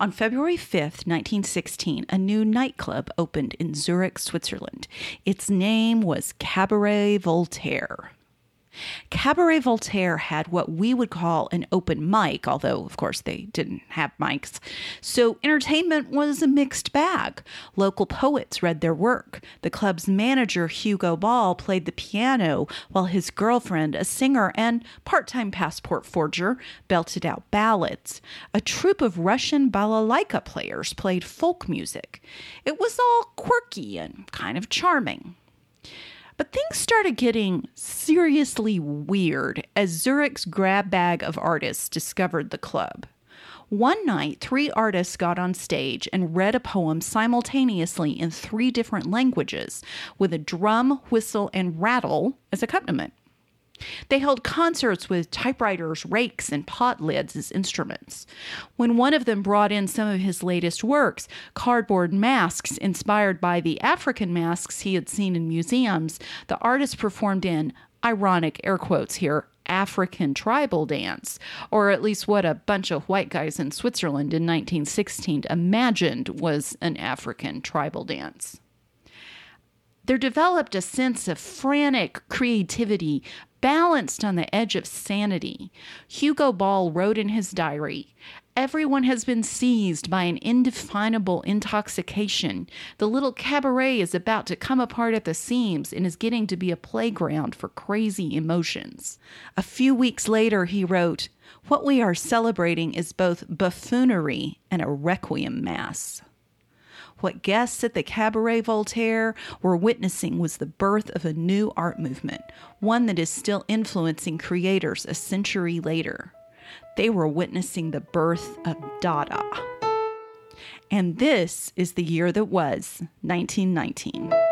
On February 5th, 1916, a new nightclub opened in Zurich, Switzerland. Its name was Cabaret Voltaire. Cabaret Voltaire had what we would call an open mic, although, of course, they didn't have mics. So entertainment was a mixed bag. Local poets read their work. The club's manager, Hugo Ball, played the piano, while his girlfriend, a singer and part time passport forger, belted out ballads. A troupe of Russian balalaika players played folk music. It was all quirky and kind of charming. But things started getting seriously weird as Zurich's grab bag of artists discovered the club. One night, three artists got on stage and read a poem simultaneously in three different languages, with a drum, whistle, and rattle as accompaniment. They held concerts with typewriters, rakes, and pot lids as instruments. When one of them brought in some of his latest works, cardboard masks inspired by the African masks he had seen in museums, the artist performed in ironic air quotes here African tribal dance, or at least what a bunch of white guys in Switzerland in 1916 imagined was an African tribal dance there developed a sense of frantic creativity balanced on the edge of sanity. Hugo Ball wrote in his diary Everyone has been seized by an indefinable intoxication. The little cabaret is about to come apart at the seams and is getting to be a playground for crazy emotions. A few weeks later, he wrote, What we are celebrating is both buffoonery and a requiem mass. What guests at the Cabaret Voltaire were witnessing was the birth of a new art movement, one that is still influencing creators a century later. They were witnessing the birth of Dada. And this is the year that was 1919.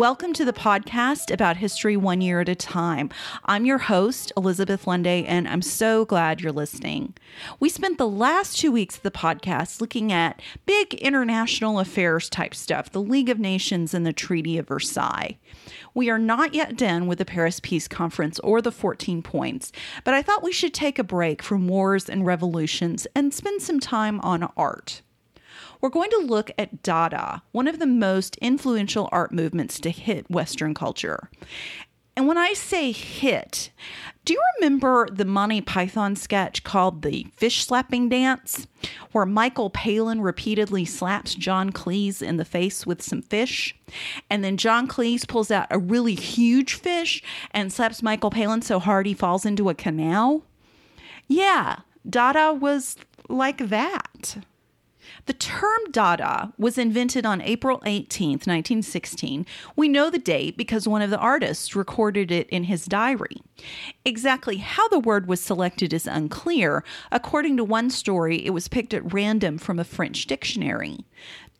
Welcome to the podcast about history one year at a time. I'm your host, Elizabeth Lunday, and I'm so glad you're listening. We spent the last two weeks of the podcast looking at big international affairs type stuff, the League of Nations and the Treaty of Versailles. We are not yet done with the Paris Peace Conference or the 14 points, but I thought we should take a break from wars and revolutions and spend some time on art we're going to look at Dada, one of the most influential art movements to hit Western culture. And when I say hit, do you remember the Monty Python sketch called the Fish Slapping Dance, where Michael Palin repeatedly slaps John Cleese in the face with some fish? And then John Cleese pulls out a really huge fish and slaps Michael Palin so hard he falls into a canal? Yeah, Dada was like that. The term Dada was invented on April 18, 1916. We know the date because one of the artists recorded it in his diary. Exactly how the word was selected is unclear. According to one story, it was picked at random from a French dictionary.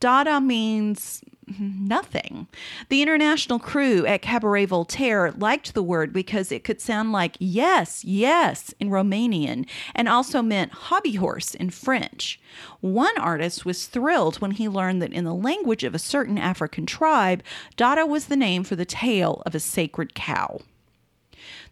Dada means nothing. The international crew at Cabaret Voltaire liked the word because it could sound like yes, yes in Romanian and also meant hobby horse in French. One artist was thrilled when he learned that in the language of a certain African tribe, Dada was the name for the tail of a sacred cow.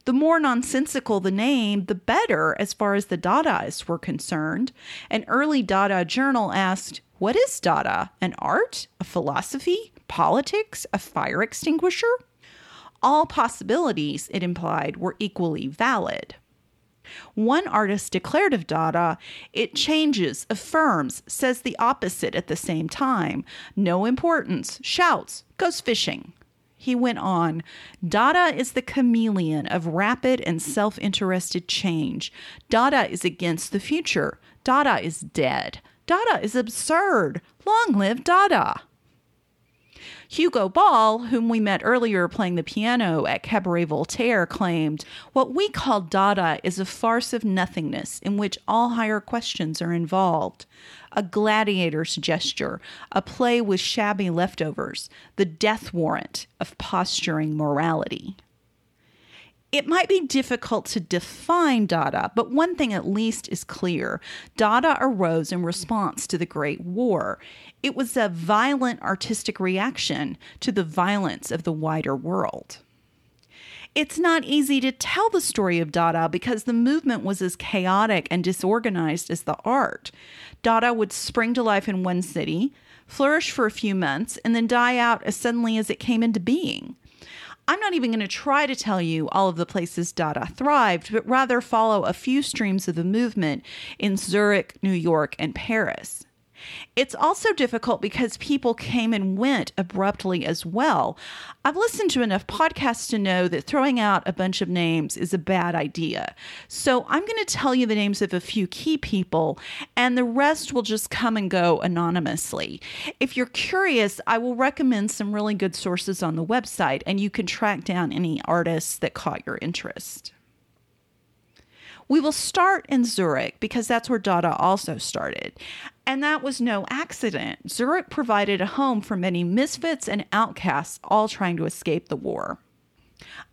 The more nonsensical the name, the better as far as the Dadaists were concerned. An early Dada journal asked, What is Dada? An art? A philosophy? Politics? A fire extinguisher? All possibilities, it implied, were equally valid. One artist declared of Dada, it changes, affirms, says the opposite at the same time. No importance, shouts, goes fishing. He went on Dada is the chameleon of rapid and self interested change. Dada is against the future. Dada is dead. Dada is absurd. Long live Dada. Hugo Ball, whom we met earlier playing the piano at Cabaret Voltaire, claimed What we call Dada is a farce of nothingness in which all higher questions are involved. A gladiator's gesture, a play with shabby leftovers, the death warrant of posturing morality. It might be difficult to define Dada, but one thing at least is clear Dada arose in response to the Great War. It was a violent artistic reaction to the violence of the wider world. It's not easy to tell the story of Dada because the movement was as chaotic and disorganized as the art. Dada would spring to life in one city, flourish for a few months, and then die out as suddenly as it came into being. I'm not even going to try to tell you all of the places Dada thrived, but rather follow a few streams of the movement in Zurich, New York, and Paris. It's also difficult because people came and went abruptly as well. I've listened to enough podcasts to know that throwing out a bunch of names is a bad idea. So I'm going to tell you the names of a few key people, and the rest will just come and go anonymously. If you're curious, I will recommend some really good sources on the website, and you can track down any artists that caught your interest. We will start in Zurich because that's where Dada also started. And that was no accident. Zurich provided a home for many misfits and outcasts, all trying to escape the war.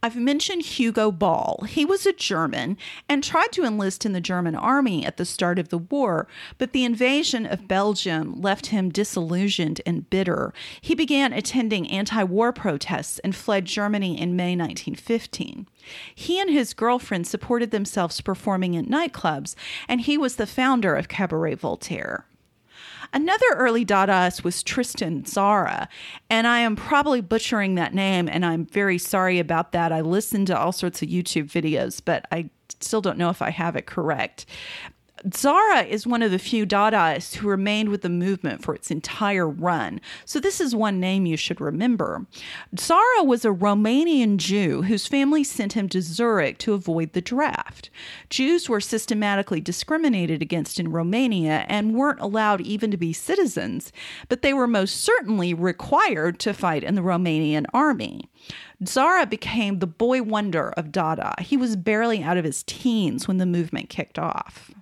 I've mentioned Hugo Ball. He was a German and tried to enlist in the German army at the start of the war, but the invasion of Belgium left him disillusioned and bitter. He began attending anti war protests and fled Germany in May 1915. He and his girlfriend supported themselves performing in nightclubs, and he was the founder of Cabaret Voltaire. Another early Dadaist was Tristan Tzara, and I am probably butchering that name, and I'm very sorry about that. I listened to all sorts of YouTube videos, but I still don't know if I have it correct. Tzara is one of the few Dadaists who remained with the movement for its entire run. So, this is one name you should remember. Tzara was a Romanian Jew whose family sent him to Zurich to avoid the draft. Jews were systematically discriminated against in Romania and weren't allowed even to be citizens, but they were most certainly required to fight in the Romanian army. Tzara became the boy wonder of Dada. He was barely out of his teens when the movement kicked off.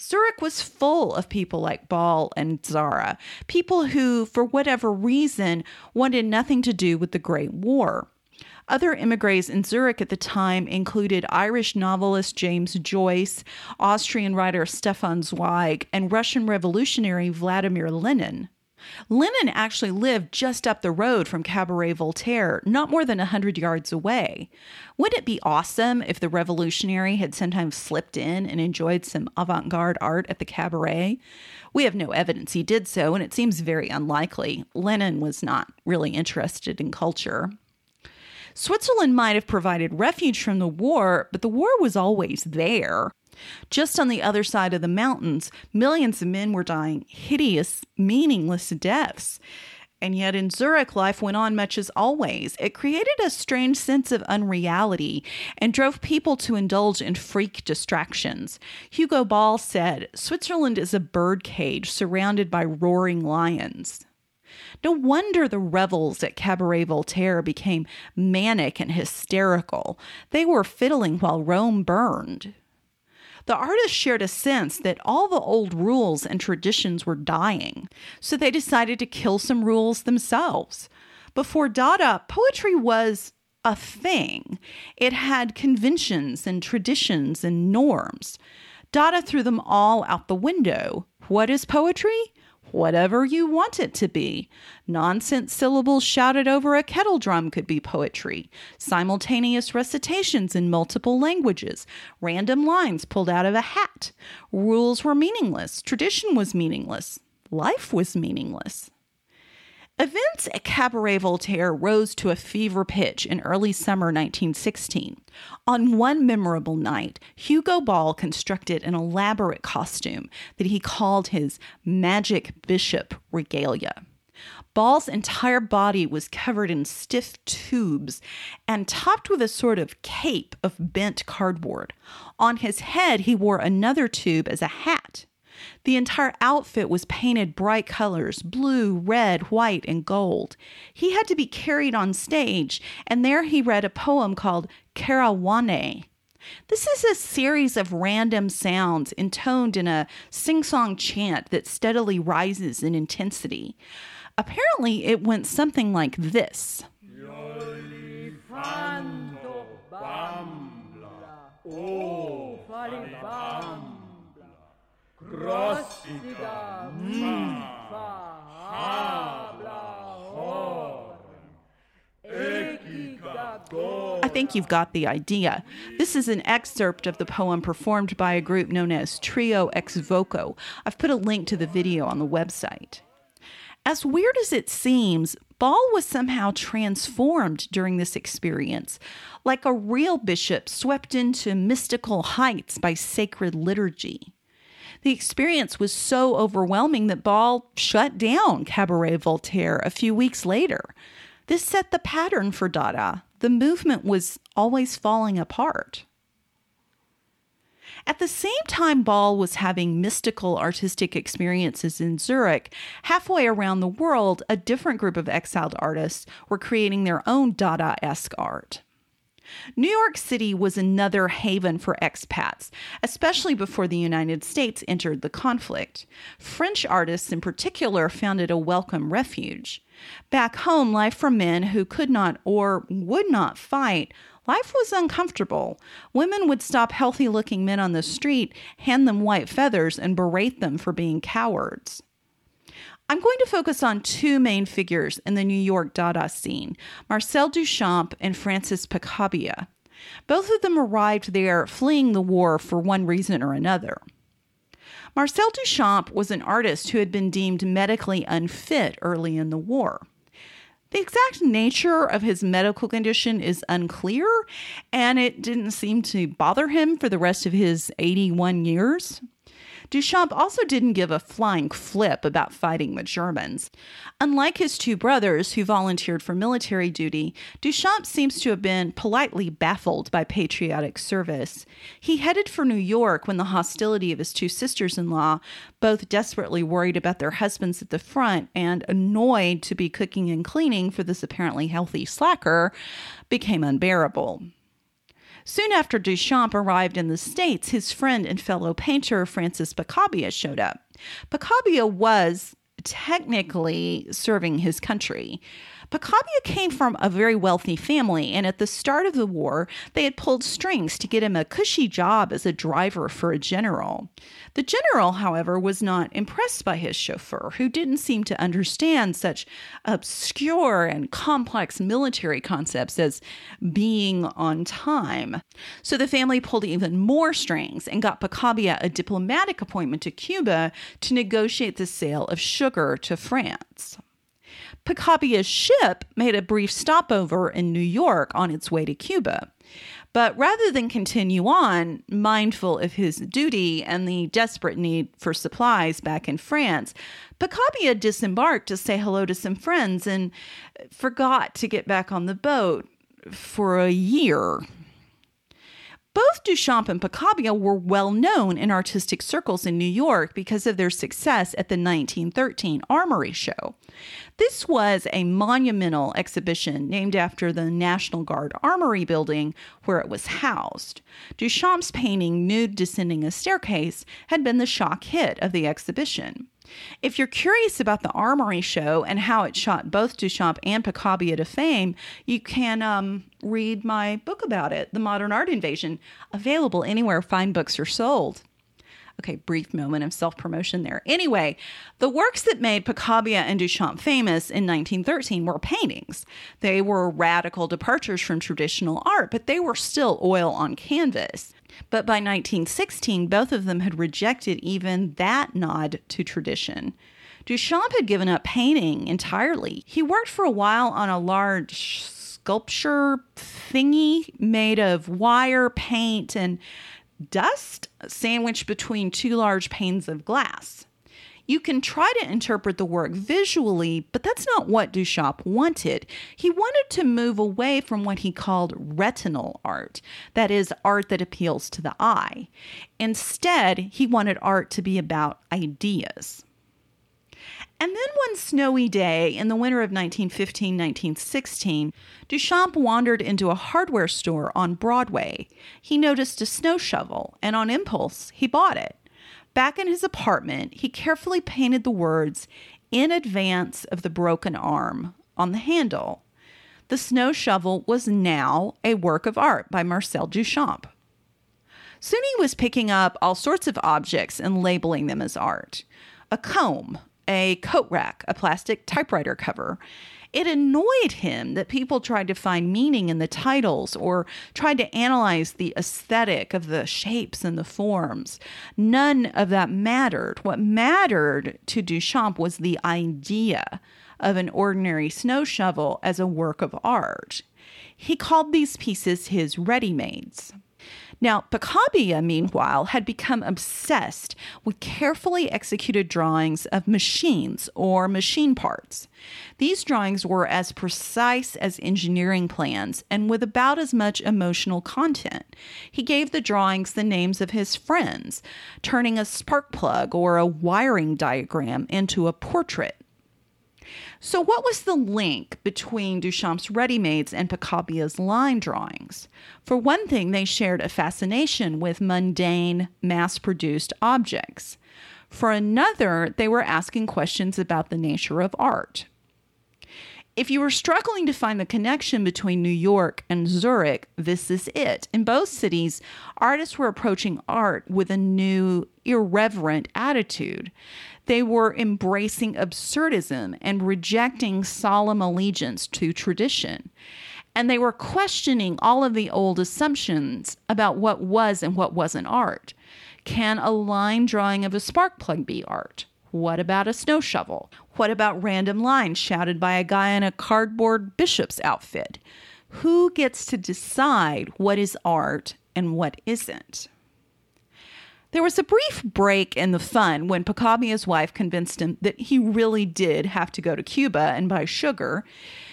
Zurich was full of people like Ball and Tzara, people who, for whatever reason, wanted nothing to do with the Great War. Other emigres in Zurich at the time included Irish novelist James Joyce, Austrian writer Stefan Zweig, and Russian revolutionary Vladimir Lenin. Lenin actually lived just up the road from Cabaret Voltaire, not more than a 100 yards away. Wouldn't it be awesome if the revolutionary had sometimes slipped in and enjoyed some avant garde art at the cabaret? We have no evidence he did so, and it seems very unlikely. Lenin was not really interested in culture. Switzerland might have provided refuge from the war, but the war was always there. Just on the other side of the mountains, millions of men were dying hideous, meaningless deaths. And yet in Zurich, life went on much as always. It created a strange sense of unreality and drove people to indulge in freak distractions. Hugo Ball said, Switzerland is a birdcage surrounded by roaring lions. No wonder the revels at Cabaret Voltaire became manic and hysterical. They were fiddling while Rome burned. The artists shared a sense that all the old rules and traditions were dying, so they decided to kill some rules themselves. Before Dada, poetry was a thing. It had conventions and traditions and norms. Dada threw them all out the window. What is poetry? Whatever you want it to be. Nonsense syllables shouted over a kettle drum could be poetry, simultaneous recitations in multiple languages, random lines pulled out of a hat. Rules were meaningless, tradition was meaningless, life was meaningless. Events at Cabaret Voltaire rose to a fever pitch in early summer 1916. On one memorable night, Hugo Ball constructed an elaborate costume that he called his Magic Bishop regalia. Ball's entire body was covered in stiff tubes and topped with a sort of cape of bent cardboard. On his head, he wore another tube as a hat. The entire outfit was painted bright colors blue, red, white, and gold. He had to be carried on stage, and there he read a poem called Karawane. This is a series of random sounds intoned in a sing song chant that steadily rises in intensity. Apparently, it went something like this. Falibamba, habla. I think you've got the idea. This is an excerpt of the poem performed by a group known as Trio Ex Voco. I've put a link to the video on the website. As weird as it seems, Ball was somehow transformed during this experience, like a real bishop swept into mystical heights by sacred liturgy. The experience was so overwhelming that Ball shut down Cabaret Voltaire a few weeks later. This set the pattern for Dada. The movement was always falling apart. At the same time, Ball was having mystical artistic experiences in Zurich, halfway around the world, a different group of exiled artists were creating their own Dada esque art. New York City was another haven for expats, especially before the United States entered the conflict. French artists, in particular, found it a welcome refuge. Back home, life for men who could not or would not fight Life was uncomfortable. Women would stop healthy looking men on the street, hand them white feathers, and berate them for being cowards. I'm going to focus on two main figures in the New York Dada scene Marcel Duchamp and Francis Picabia. Both of them arrived there fleeing the war for one reason or another. Marcel Duchamp was an artist who had been deemed medically unfit early in the war. The exact nature of his medical condition is unclear, and it didn't seem to bother him for the rest of his 81 years. Duchamp also didn't give a flying flip about fighting the Germans. Unlike his two brothers, who volunteered for military duty, Duchamp seems to have been politely baffled by patriotic service. He headed for New York when the hostility of his two sisters in law, both desperately worried about their husbands at the front and annoyed to be cooking and cleaning for this apparently healthy slacker, became unbearable. Soon after Duchamp arrived in the States, his friend and fellow painter Francis Picabia showed up. Picabia was technically serving his country. Picabia came from a very wealthy family, and at the start of the war, they had pulled strings to get him a cushy job as a driver for a general. The general, however, was not impressed by his chauffeur, who didn't seem to understand such obscure and complex military concepts as being on time. So the family pulled even more strings and got Picabia a diplomatic appointment to Cuba to negotiate the sale of sugar to France. Picabia's ship made a brief stopover in New York on its way to Cuba. But rather than continue on, mindful of his duty and the desperate need for supplies back in France, Picabia disembarked to say hello to some friends and forgot to get back on the boat for a year. Both Duchamp and Picabia were well known in artistic circles in New York because of their success at the 1913 Armory Show. This was a monumental exhibition named after the National Guard Armory building where it was housed. Duchamp's painting Nude Descending a Staircase had been the shock hit of the exhibition. If you're curious about the Armory show and how it shot both Duchamp and Picabia to fame, you can um, read my book about it, The Modern Art Invasion, available anywhere fine books are sold. Okay, brief moment of self promotion there. Anyway, the works that made Picabia and Duchamp famous in 1913 were paintings. They were radical departures from traditional art, but they were still oil on canvas. But by 1916, both of them had rejected even that nod to tradition. Duchamp had given up painting entirely. He worked for a while on a large sculpture thingy made of wire, paint, and dust sandwiched between two large panes of glass. You can try to interpret the work visually, but that's not what Duchamp wanted. He wanted to move away from what he called retinal art, that is, art that appeals to the eye. Instead, he wanted art to be about ideas. And then one snowy day in the winter of 1915 1916, Duchamp wandered into a hardware store on Broadway. He noticed a snow shovel, and on impulse, he bought it. Back in his apartment, he carefully painted the words in advance of the broken arm on the handle. The snow shovel was now a work of art by Marcel Duchamp. Soon he was picking up all sorts of objects and labeling them as art a comb, a coat rack, a plastic typewriter cover. It annoyed him that people tried to find meaning in the titles or tried to analyze the aesthetic of the shapes and the forms. None of that mattered. What mattered to Duchamp was the idea of an ordinary snow shovel as a work of art. He called these pieces his ready mades. Now, Picabia, meanwhile, had become obsessed with carefully executed drawings of machines or machine parts. These drawings were as precise as engineering plans and with about as much emotional content. He gave the drawings the names of his friends, turning a spark plug or a wiring diagram into a portrait. So, what was the link between Duchamp's ready-mades and Picabia's line drawings? For one thing, they shared a fascination with mundane, mass-produced objects. For another, they were asking questions about the nature of art. If you were struggling to find the connection between New York and Zurich, this is it. In both cities, artists were approaching art with a new, irreverent attitude. They were embracing absurdism and rejecting solemn allegiance to tradition. And they were questioning all of the old assumptions about what was and what wasn't art. Can a line drawing of a spark plug be art? What about a snow shovel? What about random lines shouted by a guy in a cardboard bishop's outfit? Who gets to decide what is art and what isn't? There was a brief break in the fun when Picabia's wife convinced him that he really did have to go to Cuba and buy sugar.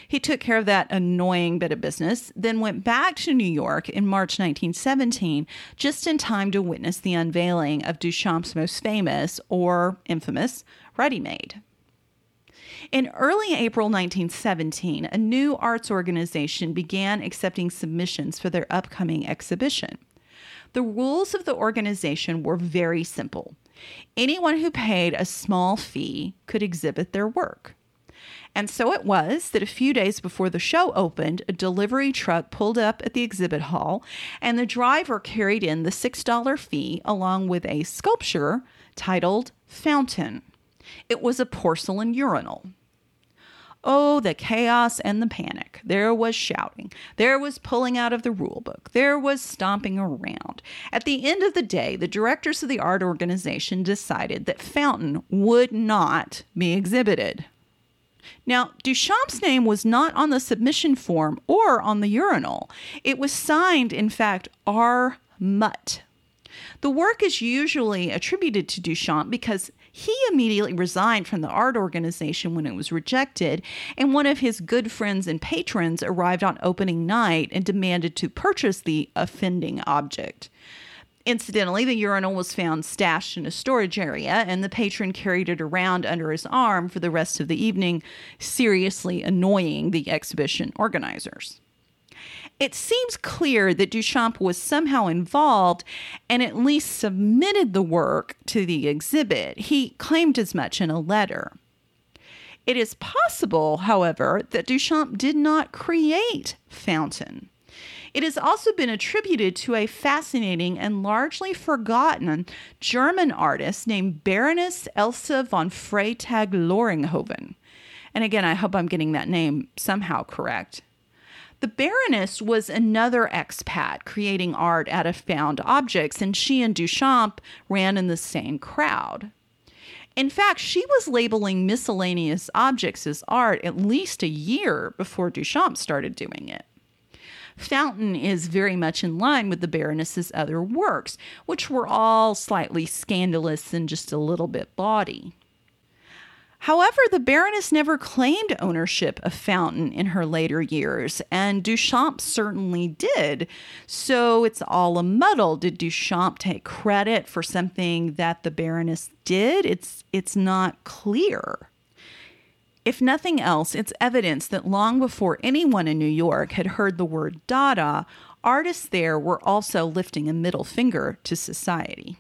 He took care of that annoying bit of business, then went back to New York in March 1917, just in time to witness the unveiling of Duchamp's most famous, or infamous, ready made. In early April 1917, a new arts organization began accepting submissions for their upcoming exhibition. The rules of the organization were very simple. Anyone who paid a small fee could exhibit their work. And so it was that a few days before the show opened, a delivery truck pulled up at the exhibit hall, and the driver carried in the $6 fee along with a sculpture titled Fountain. It was a porcelain urinal. Oh, the chaos and the panic. There was shouting. There was pulling out of the rule book. There was stomping around. At the end of the day, the directors of the art organization decided that Fountain would not be exhibited. Now, Duchamp's name was not on the submission form or on the urinal. It was signed, in fact, R. Mutt. The work is usually attributed to Duchamp because he immediately resigned from the art organization when it was rejected, and one of his good friends and patrons arrived on opening night and demanded to purchase the offending object. Incidentally, the urinal was found stashed in a storage area, and the patron carried it around under his arm for the rest of the evening, seriously annoying the exhibition organizers. It seems clear that Duchamp was somehow involved and at least submitted the work to the exhibit. He claimed as much in a letter. It is possible, however, that Duchamp did not create Fountain. It has also been attributed to a fascinating and largely forgotten German artist named Baroness Elsa von Freytag Loringhoven. And again, I hope I'm getting that name somehow correct. The Baroness was another expat creating art out of found objects, and she and Duchamp ran in the same crowd. In fact, she was labeling miscellaneous objects as art at least a year before Duchamp started doing it. Fountain is very much in line with the Baroness's other works, which were all slightly scandalous and just a little bit bawdy. However, the Baroness never claimed ownership of Fountain in her later years, and Duchamp certainly did. So it's all a muddle. Did Duchamp take credit for something that the Baroness did? It's it's not clear. If nothing else, it's evidence that long before anyone in New York had heard the word Dada, artists there were also lifting a middle finger to society.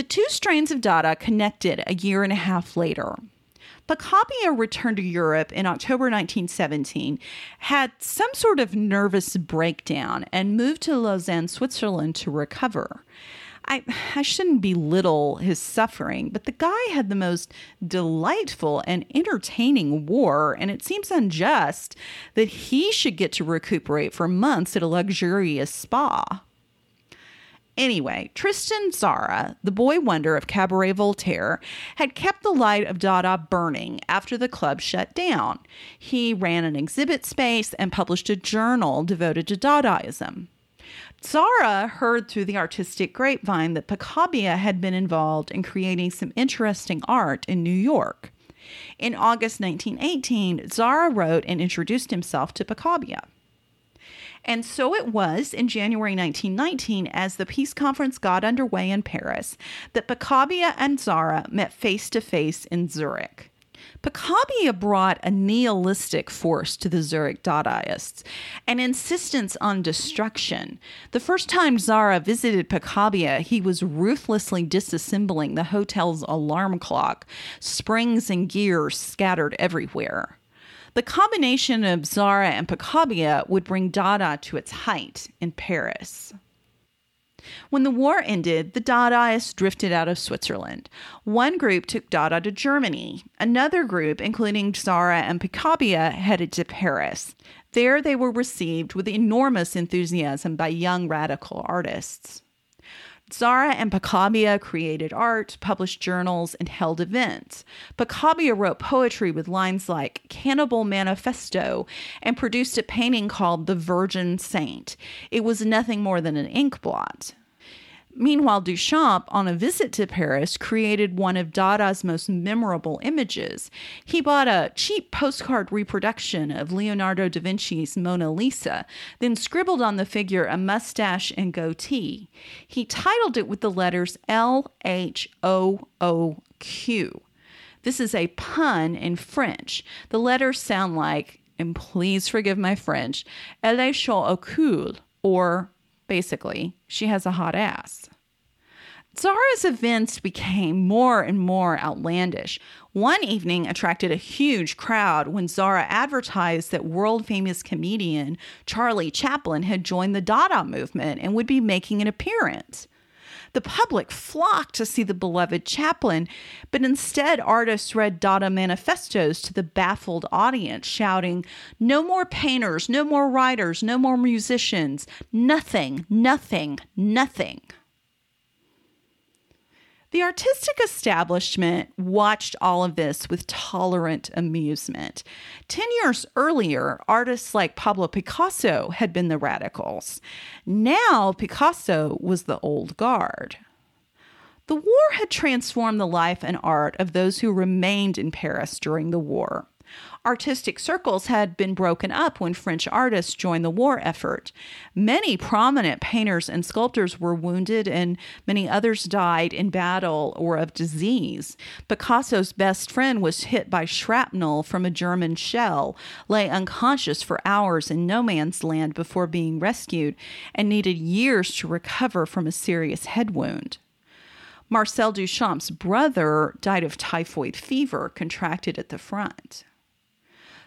The two strains of Dada connected a year and a half later. Picabia returned to Europe in October 1917, had some sort of nervous breakdown, and moved to Lausanne, Switzerland to recover. I, I shouldn't belittle his suffering, but the guy had the most delightful and entertaining war, and it seems unjust that he should get to recuperate for months at a luxurious spa. Anyway, Tristan Tzara, the boy wonder of Cabaret Voltaire, had kept the light of Dada burning after the club shut down. He ran an exhibit space and published a journal devoted to Dadaism. Tzara heard through the artistic grapevine that Picabia had been involved in creating some interesting art in New York. In August 1918, Tzara wrote and introduced himself to Picabia. And so it was in January 1919, as the peace conference got underway in Paris, that Picabia and Tzara met face to face in Zurich. Picabia brought a nihilistic force to the Zurich Dadaists, an insistence on destruction. The first time Tzara visited Picabia, he was ruthlessly disassembling the hotel's alarm clock, springs and gears scattered everywhere. The combination of Tzara and Picabia would bring Dada to its height in Paris. When the war ended, the Dadaists drifted out of Switzerland. One group took Dada to Germany. Another group, including Tzara and Picabia, headed to Paris. There they were received with enormous enthusiasm by young radical artists. Tzara and Picabia created art, published journals, and held events. Picabia wrote poetry with lines like Cannibal Manifesto and produced a painting called The Virgin Saint. It was nothing more than an ink blot. Meanwhile, Duchamp, on a visit to Paris, created one of Dada's most memorable images. He bought a cheap postcard reproduction of Leonardo da Vinci's Mona Lisa, then scribbled on the figure a mustache and goatee. He titled it with the letters L H O O Q. This is a pun in French. The letters sound like, and please forgive my French, Elle au cul, or basically, she has a hot ass. Tzara's events became more and more outlandish. One evening attracted a huge crowd when Tzara advertised that world famous comedian Charlie Chaplin had joined the Dada movement and would be making an appearance. The public flocked to see the beloved Chaplin, but instead artists read Dada manifestos to the baffled audience, shouting, No more painters, no more writers, no more musicians, nothing, nothing, nothing. The artistic establishment watched all of this with tolerant amusement. Ten years earlier, artists like Pablo Picasso had been the radicals. Now, Picasso was the old guard. The war had transformed the life and art of those who remained in Paris during the war artistic circles had been broken up when French artists joined the war effort. Many prominent painters and sculptors were wounded, and many others died in battle or of disease. Picasso's best friend was hit by shrapnel from a German shell, lay unconscious for hours in no man's land before being rescued, and needed years to recover from a serious head wound. Marcel Duchamp's brother died of typhoid fever contracted at the front.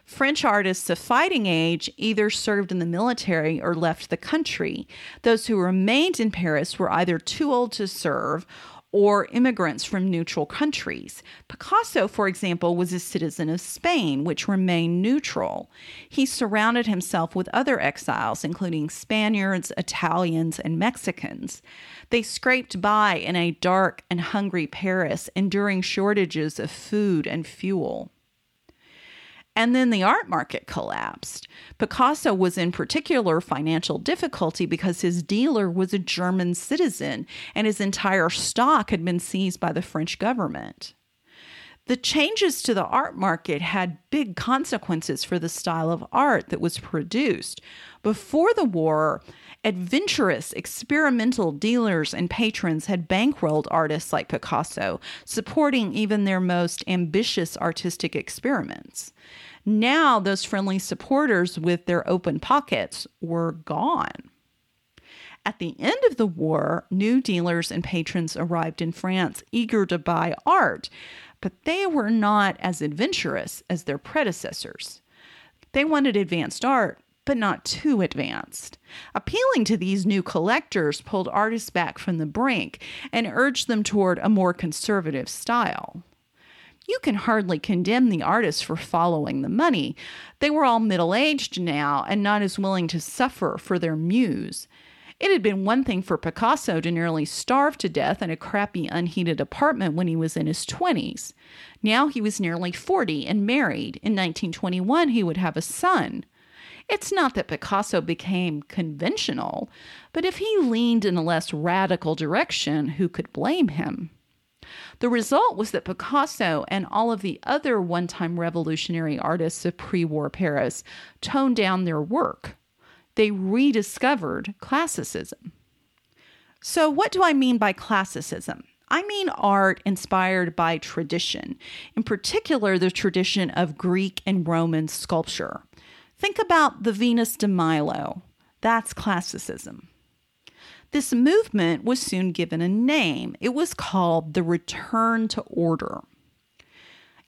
French artists of fighting age either served in the military or left the country. Those who remained in Paris were either too old to serve or immigrants from neutral countries. Picasso, for example, was a citizen of Spain, which remained neutral. He surrounded himself with other exiles, including Spaniards, Italians, and Mexicans. They scraped by in a dark and hungry Paris, enduring shortages of food and fuel. And then the art market collapsed. Picasso was in particular financial difficulty because his dealer was a German citizen and his entire stock had been seized by the French government. The changes to the art market had big consequences for the style of art that was produced. Before the war, adventurous, experimental dealers and patrons had bankrolled artists like Picasso, supporting even their most ambitious artistic experiments. Now, those friendly supporters with their open pockets were gone. At the end of the war, new dealers and patrons arrived in France eager to buy art, but they were not as adventurous as their predecessors. They wanted advanced art, but not too advanced. Appealing to these new collectors pulled artists back from the brink and urged them toward a more conservative style. You can hardly condemn the artists for following the money. They were all middle aged now and not as willing to suffer for their muse. It had been one thing for Picasso to nearly starve to death in a crappy, unheated apartment when he was in his 20s. Now he was nearly 40 and married. In 1921, he would have a son. It's not that Picasso became conventional, but if he leaned in a less radical direction, who could blame him? The result was that Picasso and all of the other one time revolutionary artists of pre war Paris toned down their work. They rediscovered classicism. So, what do I mean by classicism? I mean art inspired by tradition, in particular, the tradition of Greek and Roman sculpture. Think about the Venus de Milo. That's classicism. This movement was soon given a name. It was called the Return to Order.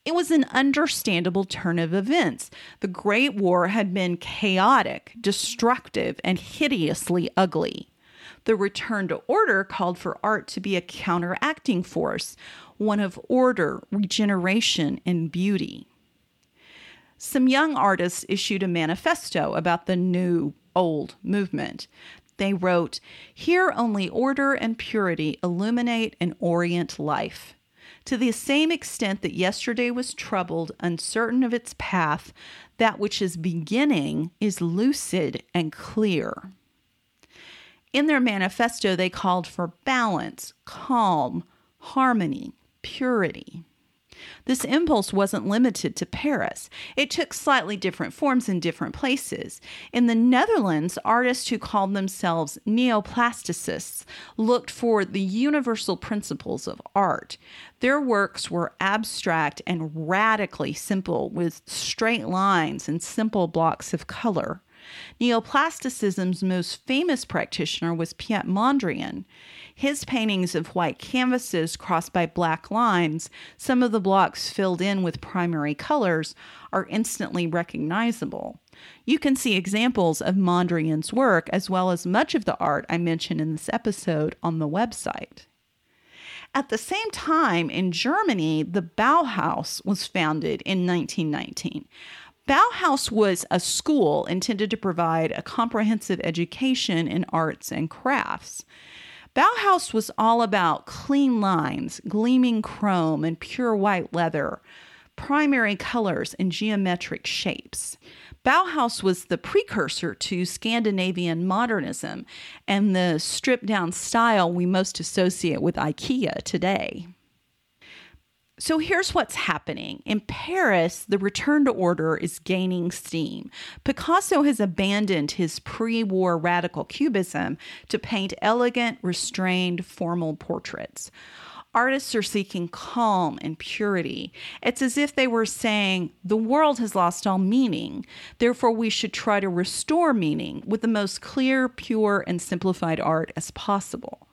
It was an understandable turn of events. The Great War had been chaotic, destructive, and hideously ugly. The return to order called for art to be a counteracting force, one of order, regeneration, and beauty. Some young artists issued a manifesto about the new old movement. They wrote, Here only order and purity illuminate and orient life. To the same extent that yesterday was troubled, uncertain of its path, that which is beginning is lucid and clear. In their manifesto, they called for balance, calm, harmony, purity. This impulse wasn't limited to Paris. It took slightly different forms in different places. In the Netherlands, artists who called themselves neoplasticists looked for the universal principles of art. Their works were abstract and radically simple, with straight lines and simple blocks of color. Neoplasticism's most famous practitioner was Piet Mondrian. His paintings of white canvases crossed by black lines, some of the blocks filled in with primary colors, are instantly recognizable. You can see examples of Mondrian's work as well as much of the art I mentioned in this episode on the website. At the same time, in Germany, the Bauhaus was founded in 1919. Bauhaus was a school intended to provide a comprehensive education in arts and crafts. Bauhaus was all about clean lines, gleaming chrome, and pure white leather, primary colors, and geometric shapes. Bauhaus was the precursor to Scandinavian modernism and the stripped down style we most associate with IKEA today. So here's what's happening. In Paris, the return to order is gaining steam. Picasso has abandoned his pre war radical cubism to paint elegant, restrained, formal portraits. Artists are seeking calm and purity. It's as if they were saying, the world has lost all meaning. Therefore, we should try to restore meaning with the most clear, pure, and simplified art as possible.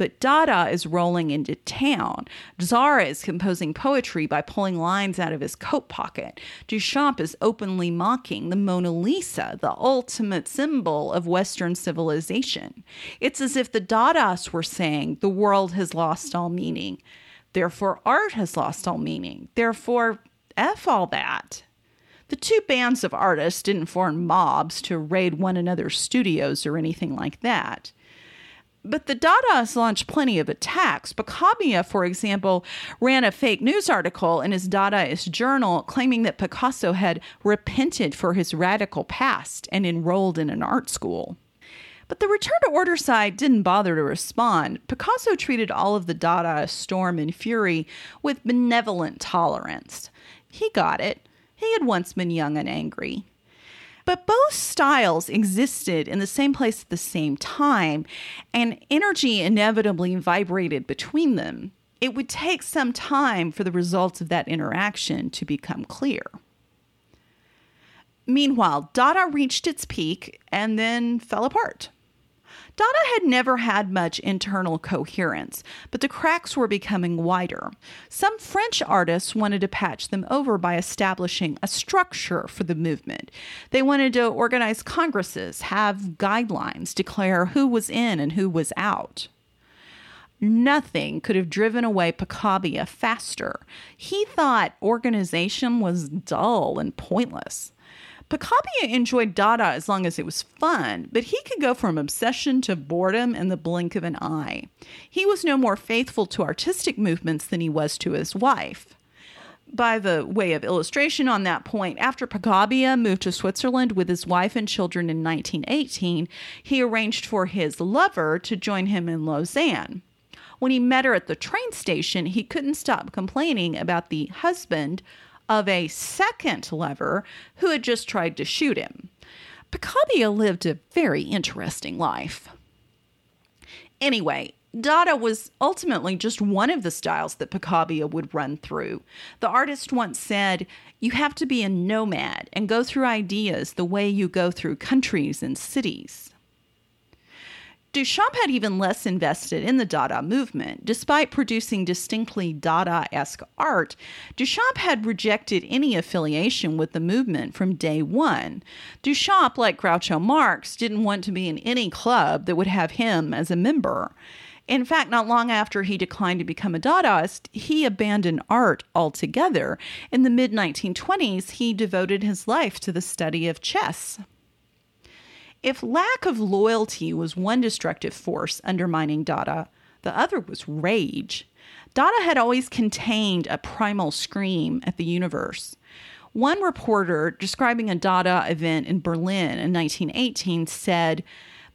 But Dada is rolling into town. Tzara is composing poetry by pulling lines out of his coat pocket. Duchamp is openly mocking the Mona Lisa, the ultimate symbol of Western civilization. It's as if the Dadaists were saying the world has lost all meaning. Therefore, art has lost all meaning. Therefore, F all that. The two bands of artists didn't form mobs to raid one another's studios or anything like that. But the Dadaists launched plenty of attacks. Picabia, for example, ran a fake news article in his Dadaist journal claiming that Picasso had repented for his radical past and enrolled in an art school. But the return to order side didn't bother to respond. Picasso treated all of the Dadaist storm and fury with benevolent tolerance. He got it. He had once been young and angry. But both styles existed in the same place at the same time, and energy inevitably vibrated between them. It would take some time for the results of that interaction to become clear. Meanwhile, Dada reached its peak and then fell apart. Dada had never had much internal coherence, but the cracks were becoming wider. Some French artists wanted to patch them over by establishing a structure for the movement. They wanted to organize congresses, have guidelines, declare who was in and who was out. Nothing could have driven away Picabia faster. He thought organization was dull and pointless. Picabia enjoyed Dada as long as it was fun, but he could go from obsession to boredom in the blink of an eye. He was no more faithful to artistic movements than he was to his wife. By the way of illustration on that point, after Picabia moved to Switzerland with his wife and children in 1918, he arranged for his lover to join him in Lausanne. When he met her at the train station, he couldn't stop complaining about the husband of a second lover who had just tried to shoot him. Picabia lived a very interesting life. Anyway, Dada was ultimately just one of the styles that Picabia would run through. The artist once said, You have to be a nomad and go through ideas the way you go through countries and cities. Duchamp had even less invested in the Dada movement. Despite producing distinctly Dada esque art, Duchamp had rejected any affiliation with the movement from day one. Duchamp, like Groucho Marx, didn't want to be in any club that would have him as a member. In fact, not long after he declined to become a Dadaist, he abandoned art altogether. In the mid 1920s, he devoted his life to the study of chess. If lack of loyalty was one destructive force undermining Dada, the other was rage. Dada had always contained a primal scream at the universe. One reporter describing a Dada event in Berlin in 1918 said,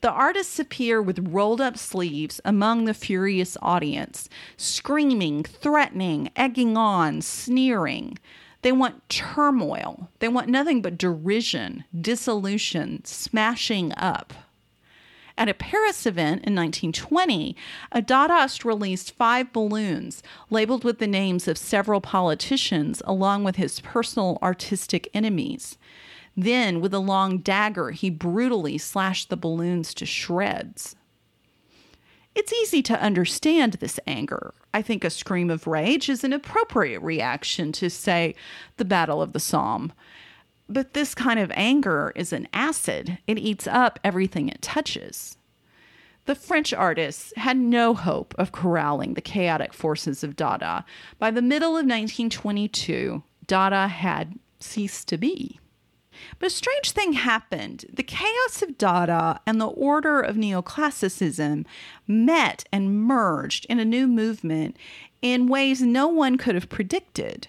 the artists appear with rolled up sleeves among the furious audience, screaming, threatening, egging on, sneering. They want turmoil. They want nothing but derision, dissolution, smashing up. At a Paris event in 1920, a Dadaist released five balloons labeled with the names of several politicians along with his personal artistic enemies. Then, with a long dagger, he brutally slashed the balloons to shreds. It's easy to understand this anger. I think a scream of rage is an appropriate reaction to, say, the Battle of the Somme. But this kind of anger is an acid, it eats up everything it touches. The French artists had no hope of corralling the chaotic forces of Dada. By the middle of 1922, Dada had ceased to be. But a strange thing happened. The chaos of Dada and the order of neoclassicism met and merged in a new movement in ways no one could have predicted.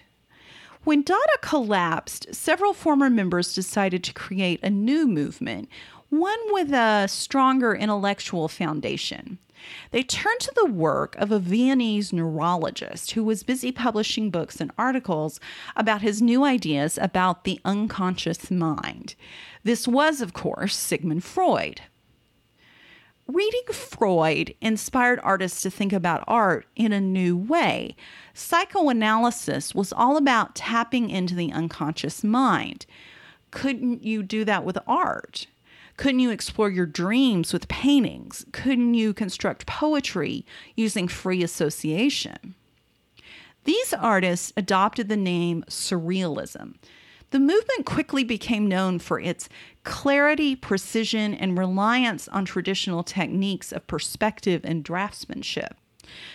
When Dada collapsed, several former members decided to create a new movement, one with a stronger intellectual foundation. They turned to the work of a Viennese neurologist who was busy publishing books and articles about his new ideas about the unconscious mind. This was, of course, Sigmund Freud. Reading Freud inspired artists to think about art in a new way. Psychoanalysis was all about tapping into the unconscious mind. Couldn't you do that with art? Couldn't you explore your dreams with paintings? Couldn't you construct poetry using free association? These artists adopted the name Surrealism. The movement quickly became known for its clarity, precision, and reliance on traditional techniques of perspective and draftsmanship.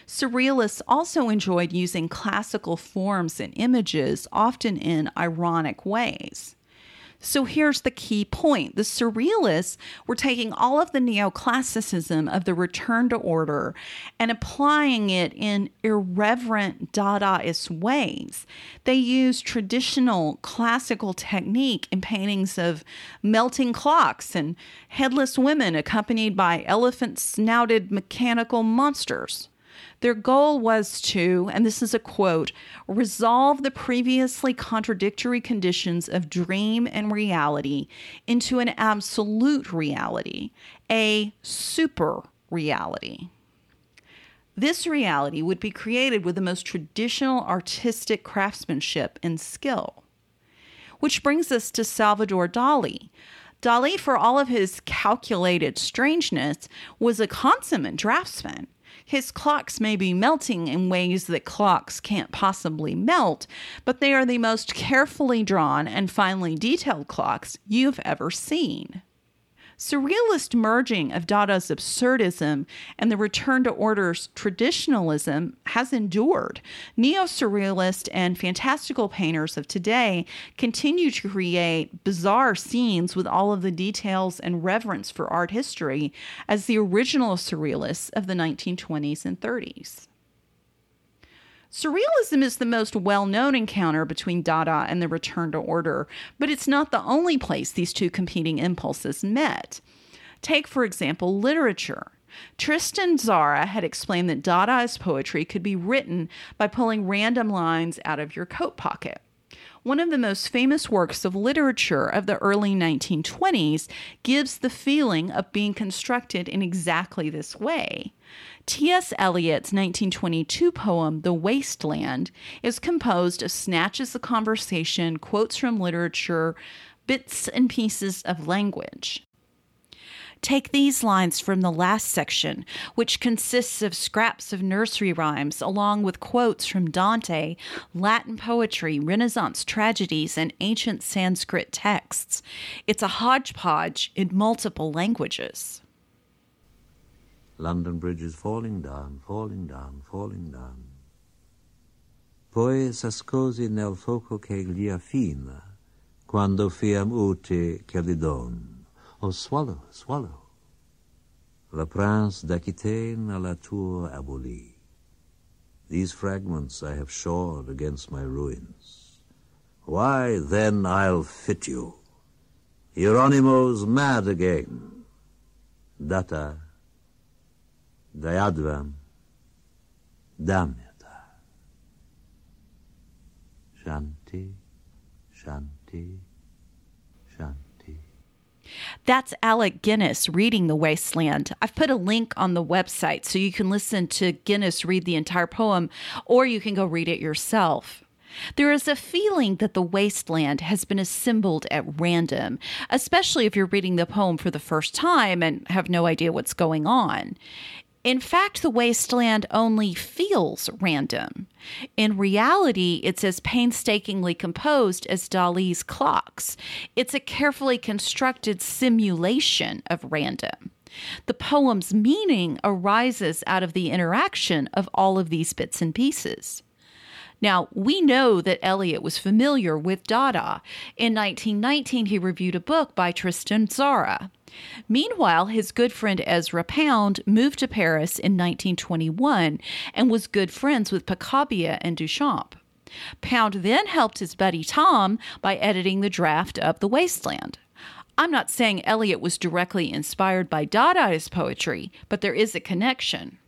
Surrealists also enjoyed using classical forms and images, often in ironic ways. So here's the key point the surrealists were taking all of the neoclassicism of the return to order and applying it in irreverent Dadaist ways. They used traditional classical technique in paintings of melting clocks and headless women accompanied by elephant snouted mechanical monsters. Their goal was to, and this is a quote, resolve the previously contradictory conditions of dream and reality into an absolute reality, a super reality. This reality would be created with the most traditional artistic craftsmanship and skill. Which brings us to Salvador Dali. Dali, for all of his calculated strangeness, was a consummate draftsman. His clocks may be melting in ways that clocks can't possibly melt, but they are the most carefully drawn and finely detailed clocks you've ever seen. Surrealist merging of Dada's absurdism and the return to order's traditionalism has endured. Neo surrealist and fantastical painters of today continue to create bizarre scenes with all of the details and reverence for art history as the original surrealists of the 1920s and 30s. Surrealism is the most well known encounter between Dada and the return to order, but it's not the only place these two competing impulses met. Take, for example, literature. Tristan Tzara had explained that Dadaist poetry could be written by pulling random lines out of your coat pocket. One of the most famous works of literature of the early 1920s gives the feeling of being constructed in exactly this way. T.S. Eliot's 1922 poem, The Waste Land, is composed of snatches of conversation, quotes from literature, bits and pieces of language. Take these lines from the last section, which consists of scraps of nursery rhymes, along with quotes from Dante, Latin poetry, Renaissance tragedies, and ancient Sanskrit texts. It's a hodgepodge in multiple languages. London Bridge is falling down, falling down, falling down. Poi s'ascosi nel fuoco che gli affina, quando fiam ute che li don. Oh, swallow, swallow. La prince d'Aquitaine la tour abolie. These fragments I have shored against my ruins. Why, then I'll fit you. Hieronymo's mad again. Data, damnata. Shanti, shanti, shanti. That's Alec Guinness reading The Wasteland. I've put a link on the website so you can listen to Guinness read the entire poem or you can go read it yourself. There is a feeling that the wasteland has been assembled at random, especially if you're reading the poem for the first time and have no idea what's going on. In fact, the wasteland only feels random. In reality, it's as painstakingly composed as Dali's clocks. It's a carefully constructed simulation of random. The poem's meaning arises out of the interaction of all of these bits and pieces. Now, we know that Eliot was familiar with Dada. In 1919, he reviewed a book by Tristan Tzara. Meanwhile, his good friend Ezra Pound moved to Paris in 1921 and was good friends with Picabia and Duchamp. Pound then helped his buddy Tom by editing the draft of The Wasteland. I'm not saying Eliot was directly inspired by Dadaist poetry, but there is a connection.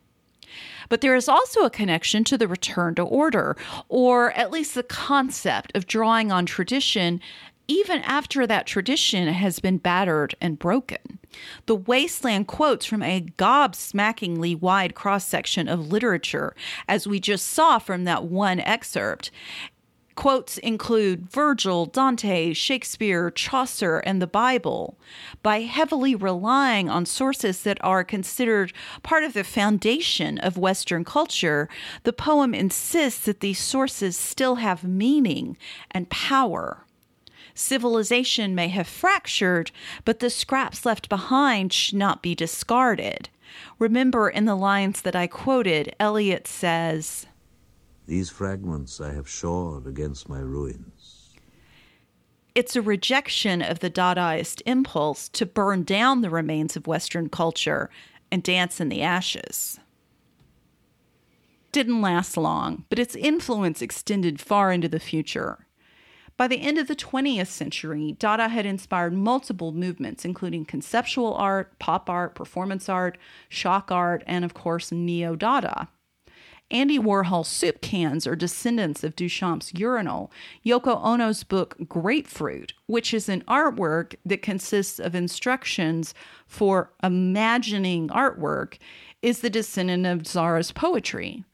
But there is also a connection to the return to order, or at least the concept of drawing on tradition even after that tradition has been battered and broken. The wasteland quotes from a gobsmackingly wide cross section of literature, as we just saw from that one excerpt. Quotes include Virgil, Dante, Shakespeare, Chaucer, and the Bible. By heavily relying on sources that are considered part of the foundation of Western culture, the poem insists that these sources still have meaning and power. Civilization may have fractured, but the scraps left behind should not be discarded. Remember, in the lines that I quoted, Eliot says, These fragments I have shored against my ruins. It's a rejection of the Dadaist impulse to burn down the remains of Western culture and dance in the ashes. Didn't last long, but its influence extended far into the future. By the end of the 20th century, Dada had inspired multiple movements, including conceptual art, pop art, performance art, shock art, and of course, neo Dada. Andy Warhol's soup cans are descendants of Duchamp's urinal. Yoko Ono's book Grapefruit, which is an artwork that consists of instructions for imagining artwork, is the descendant of Tzara's poetry.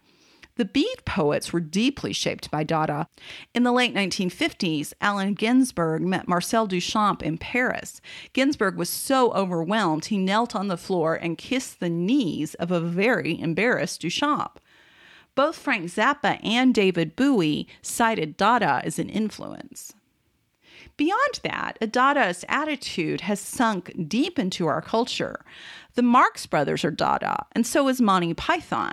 The beat poets were deeply shaped by Dada. In the late 1950s, Allen Ginsberg met Marcel Duchamp in Paris. Ginsberg was so overwhelmed, he knelt on the floor and kissed the knees of a very embarrassed Duchamp. Both Frank Zappa and David Bowie cited Dada as an influence. Beyond that, a Dadaist attitude has sunk deep into our culture. The Marx Brothers are Dada, and so is Monty Python.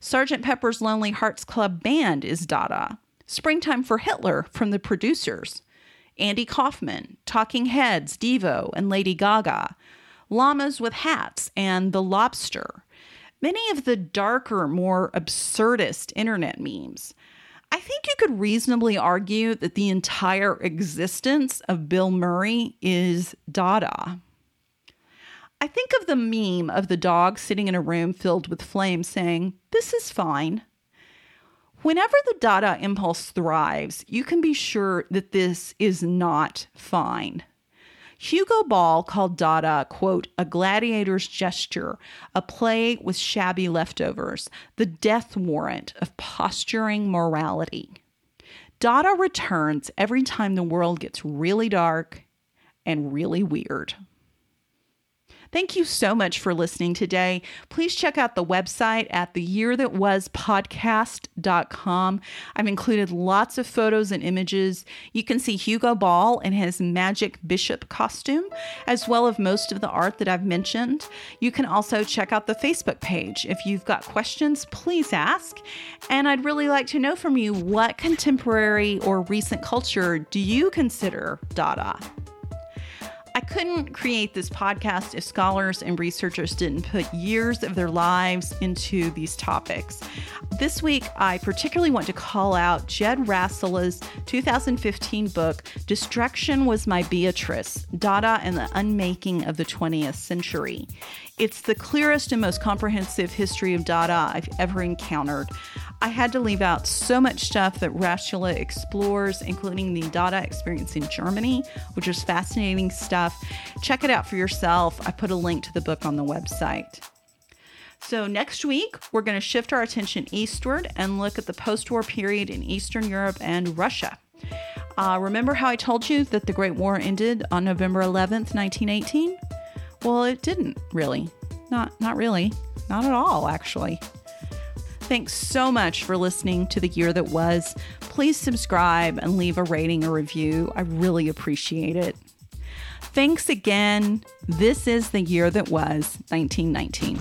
Sgt. Pepper's Lonely Hearts Club Band is Dada. Springtime for Hitler from the producers. Andy Kaufman, Talking Heads, Devo, and Lady Gaga. Llamas with Hats and The Lobster. Many of the darker, more absurdist internet memes. I think you could reasonably argue that the entire existence of Bill Murray is Dada. I think of the meme of the dog sitting in a room filled with flames saying, This is fine. Whenever the Dada impulse thrives, you can be sure that this is not fine. Hugo Ball called Dada, quote, a gladiator's gesture, a play with shabby leftovers, the death warrant of posturing morality. Dada returns every time the world gets really dark and really weird. Thank you so much for listening today. Please check out the website at theyearthatwaspodcast.com. I've included lots of photos and images. You can see Hugo Ball in his magic bishop costume, as well as most of the art that I've mentioned. You can also check out the Facebook page. If you've got questions, please ask. And I'd really like to know from you what contemporary or recent culture do you consider Dada? I couldn't create this podcast if scholars and researchers didn't put years of their lives into these topics. This week, I particularly want to call out Jed Rasula's 2015 book, Destruction Was My Beatrice Dada and the Unmaking of the 20th Century. It's the clearest and most comprehensive history of Dada I've ever encountered. I had to leave out so much stuff that Rasula explores, including the Dada experience in Germany, which is fascinating stuff. Check it out for yourself. I put a link to the book on the website. So, next week, we're going to shift our attention eastward and look at the post war period in Eastern Europe and Russia. Uh, remember how I told you that the Great War ended on November 11th, 1918? Well, it didn't really. Not, not really. Not at all, actually. Thanks so much for listening to The Year That Was. Please subscribe and leave a rating or review. I really appreciate it. Thanks again. This is The Year That Was 1919.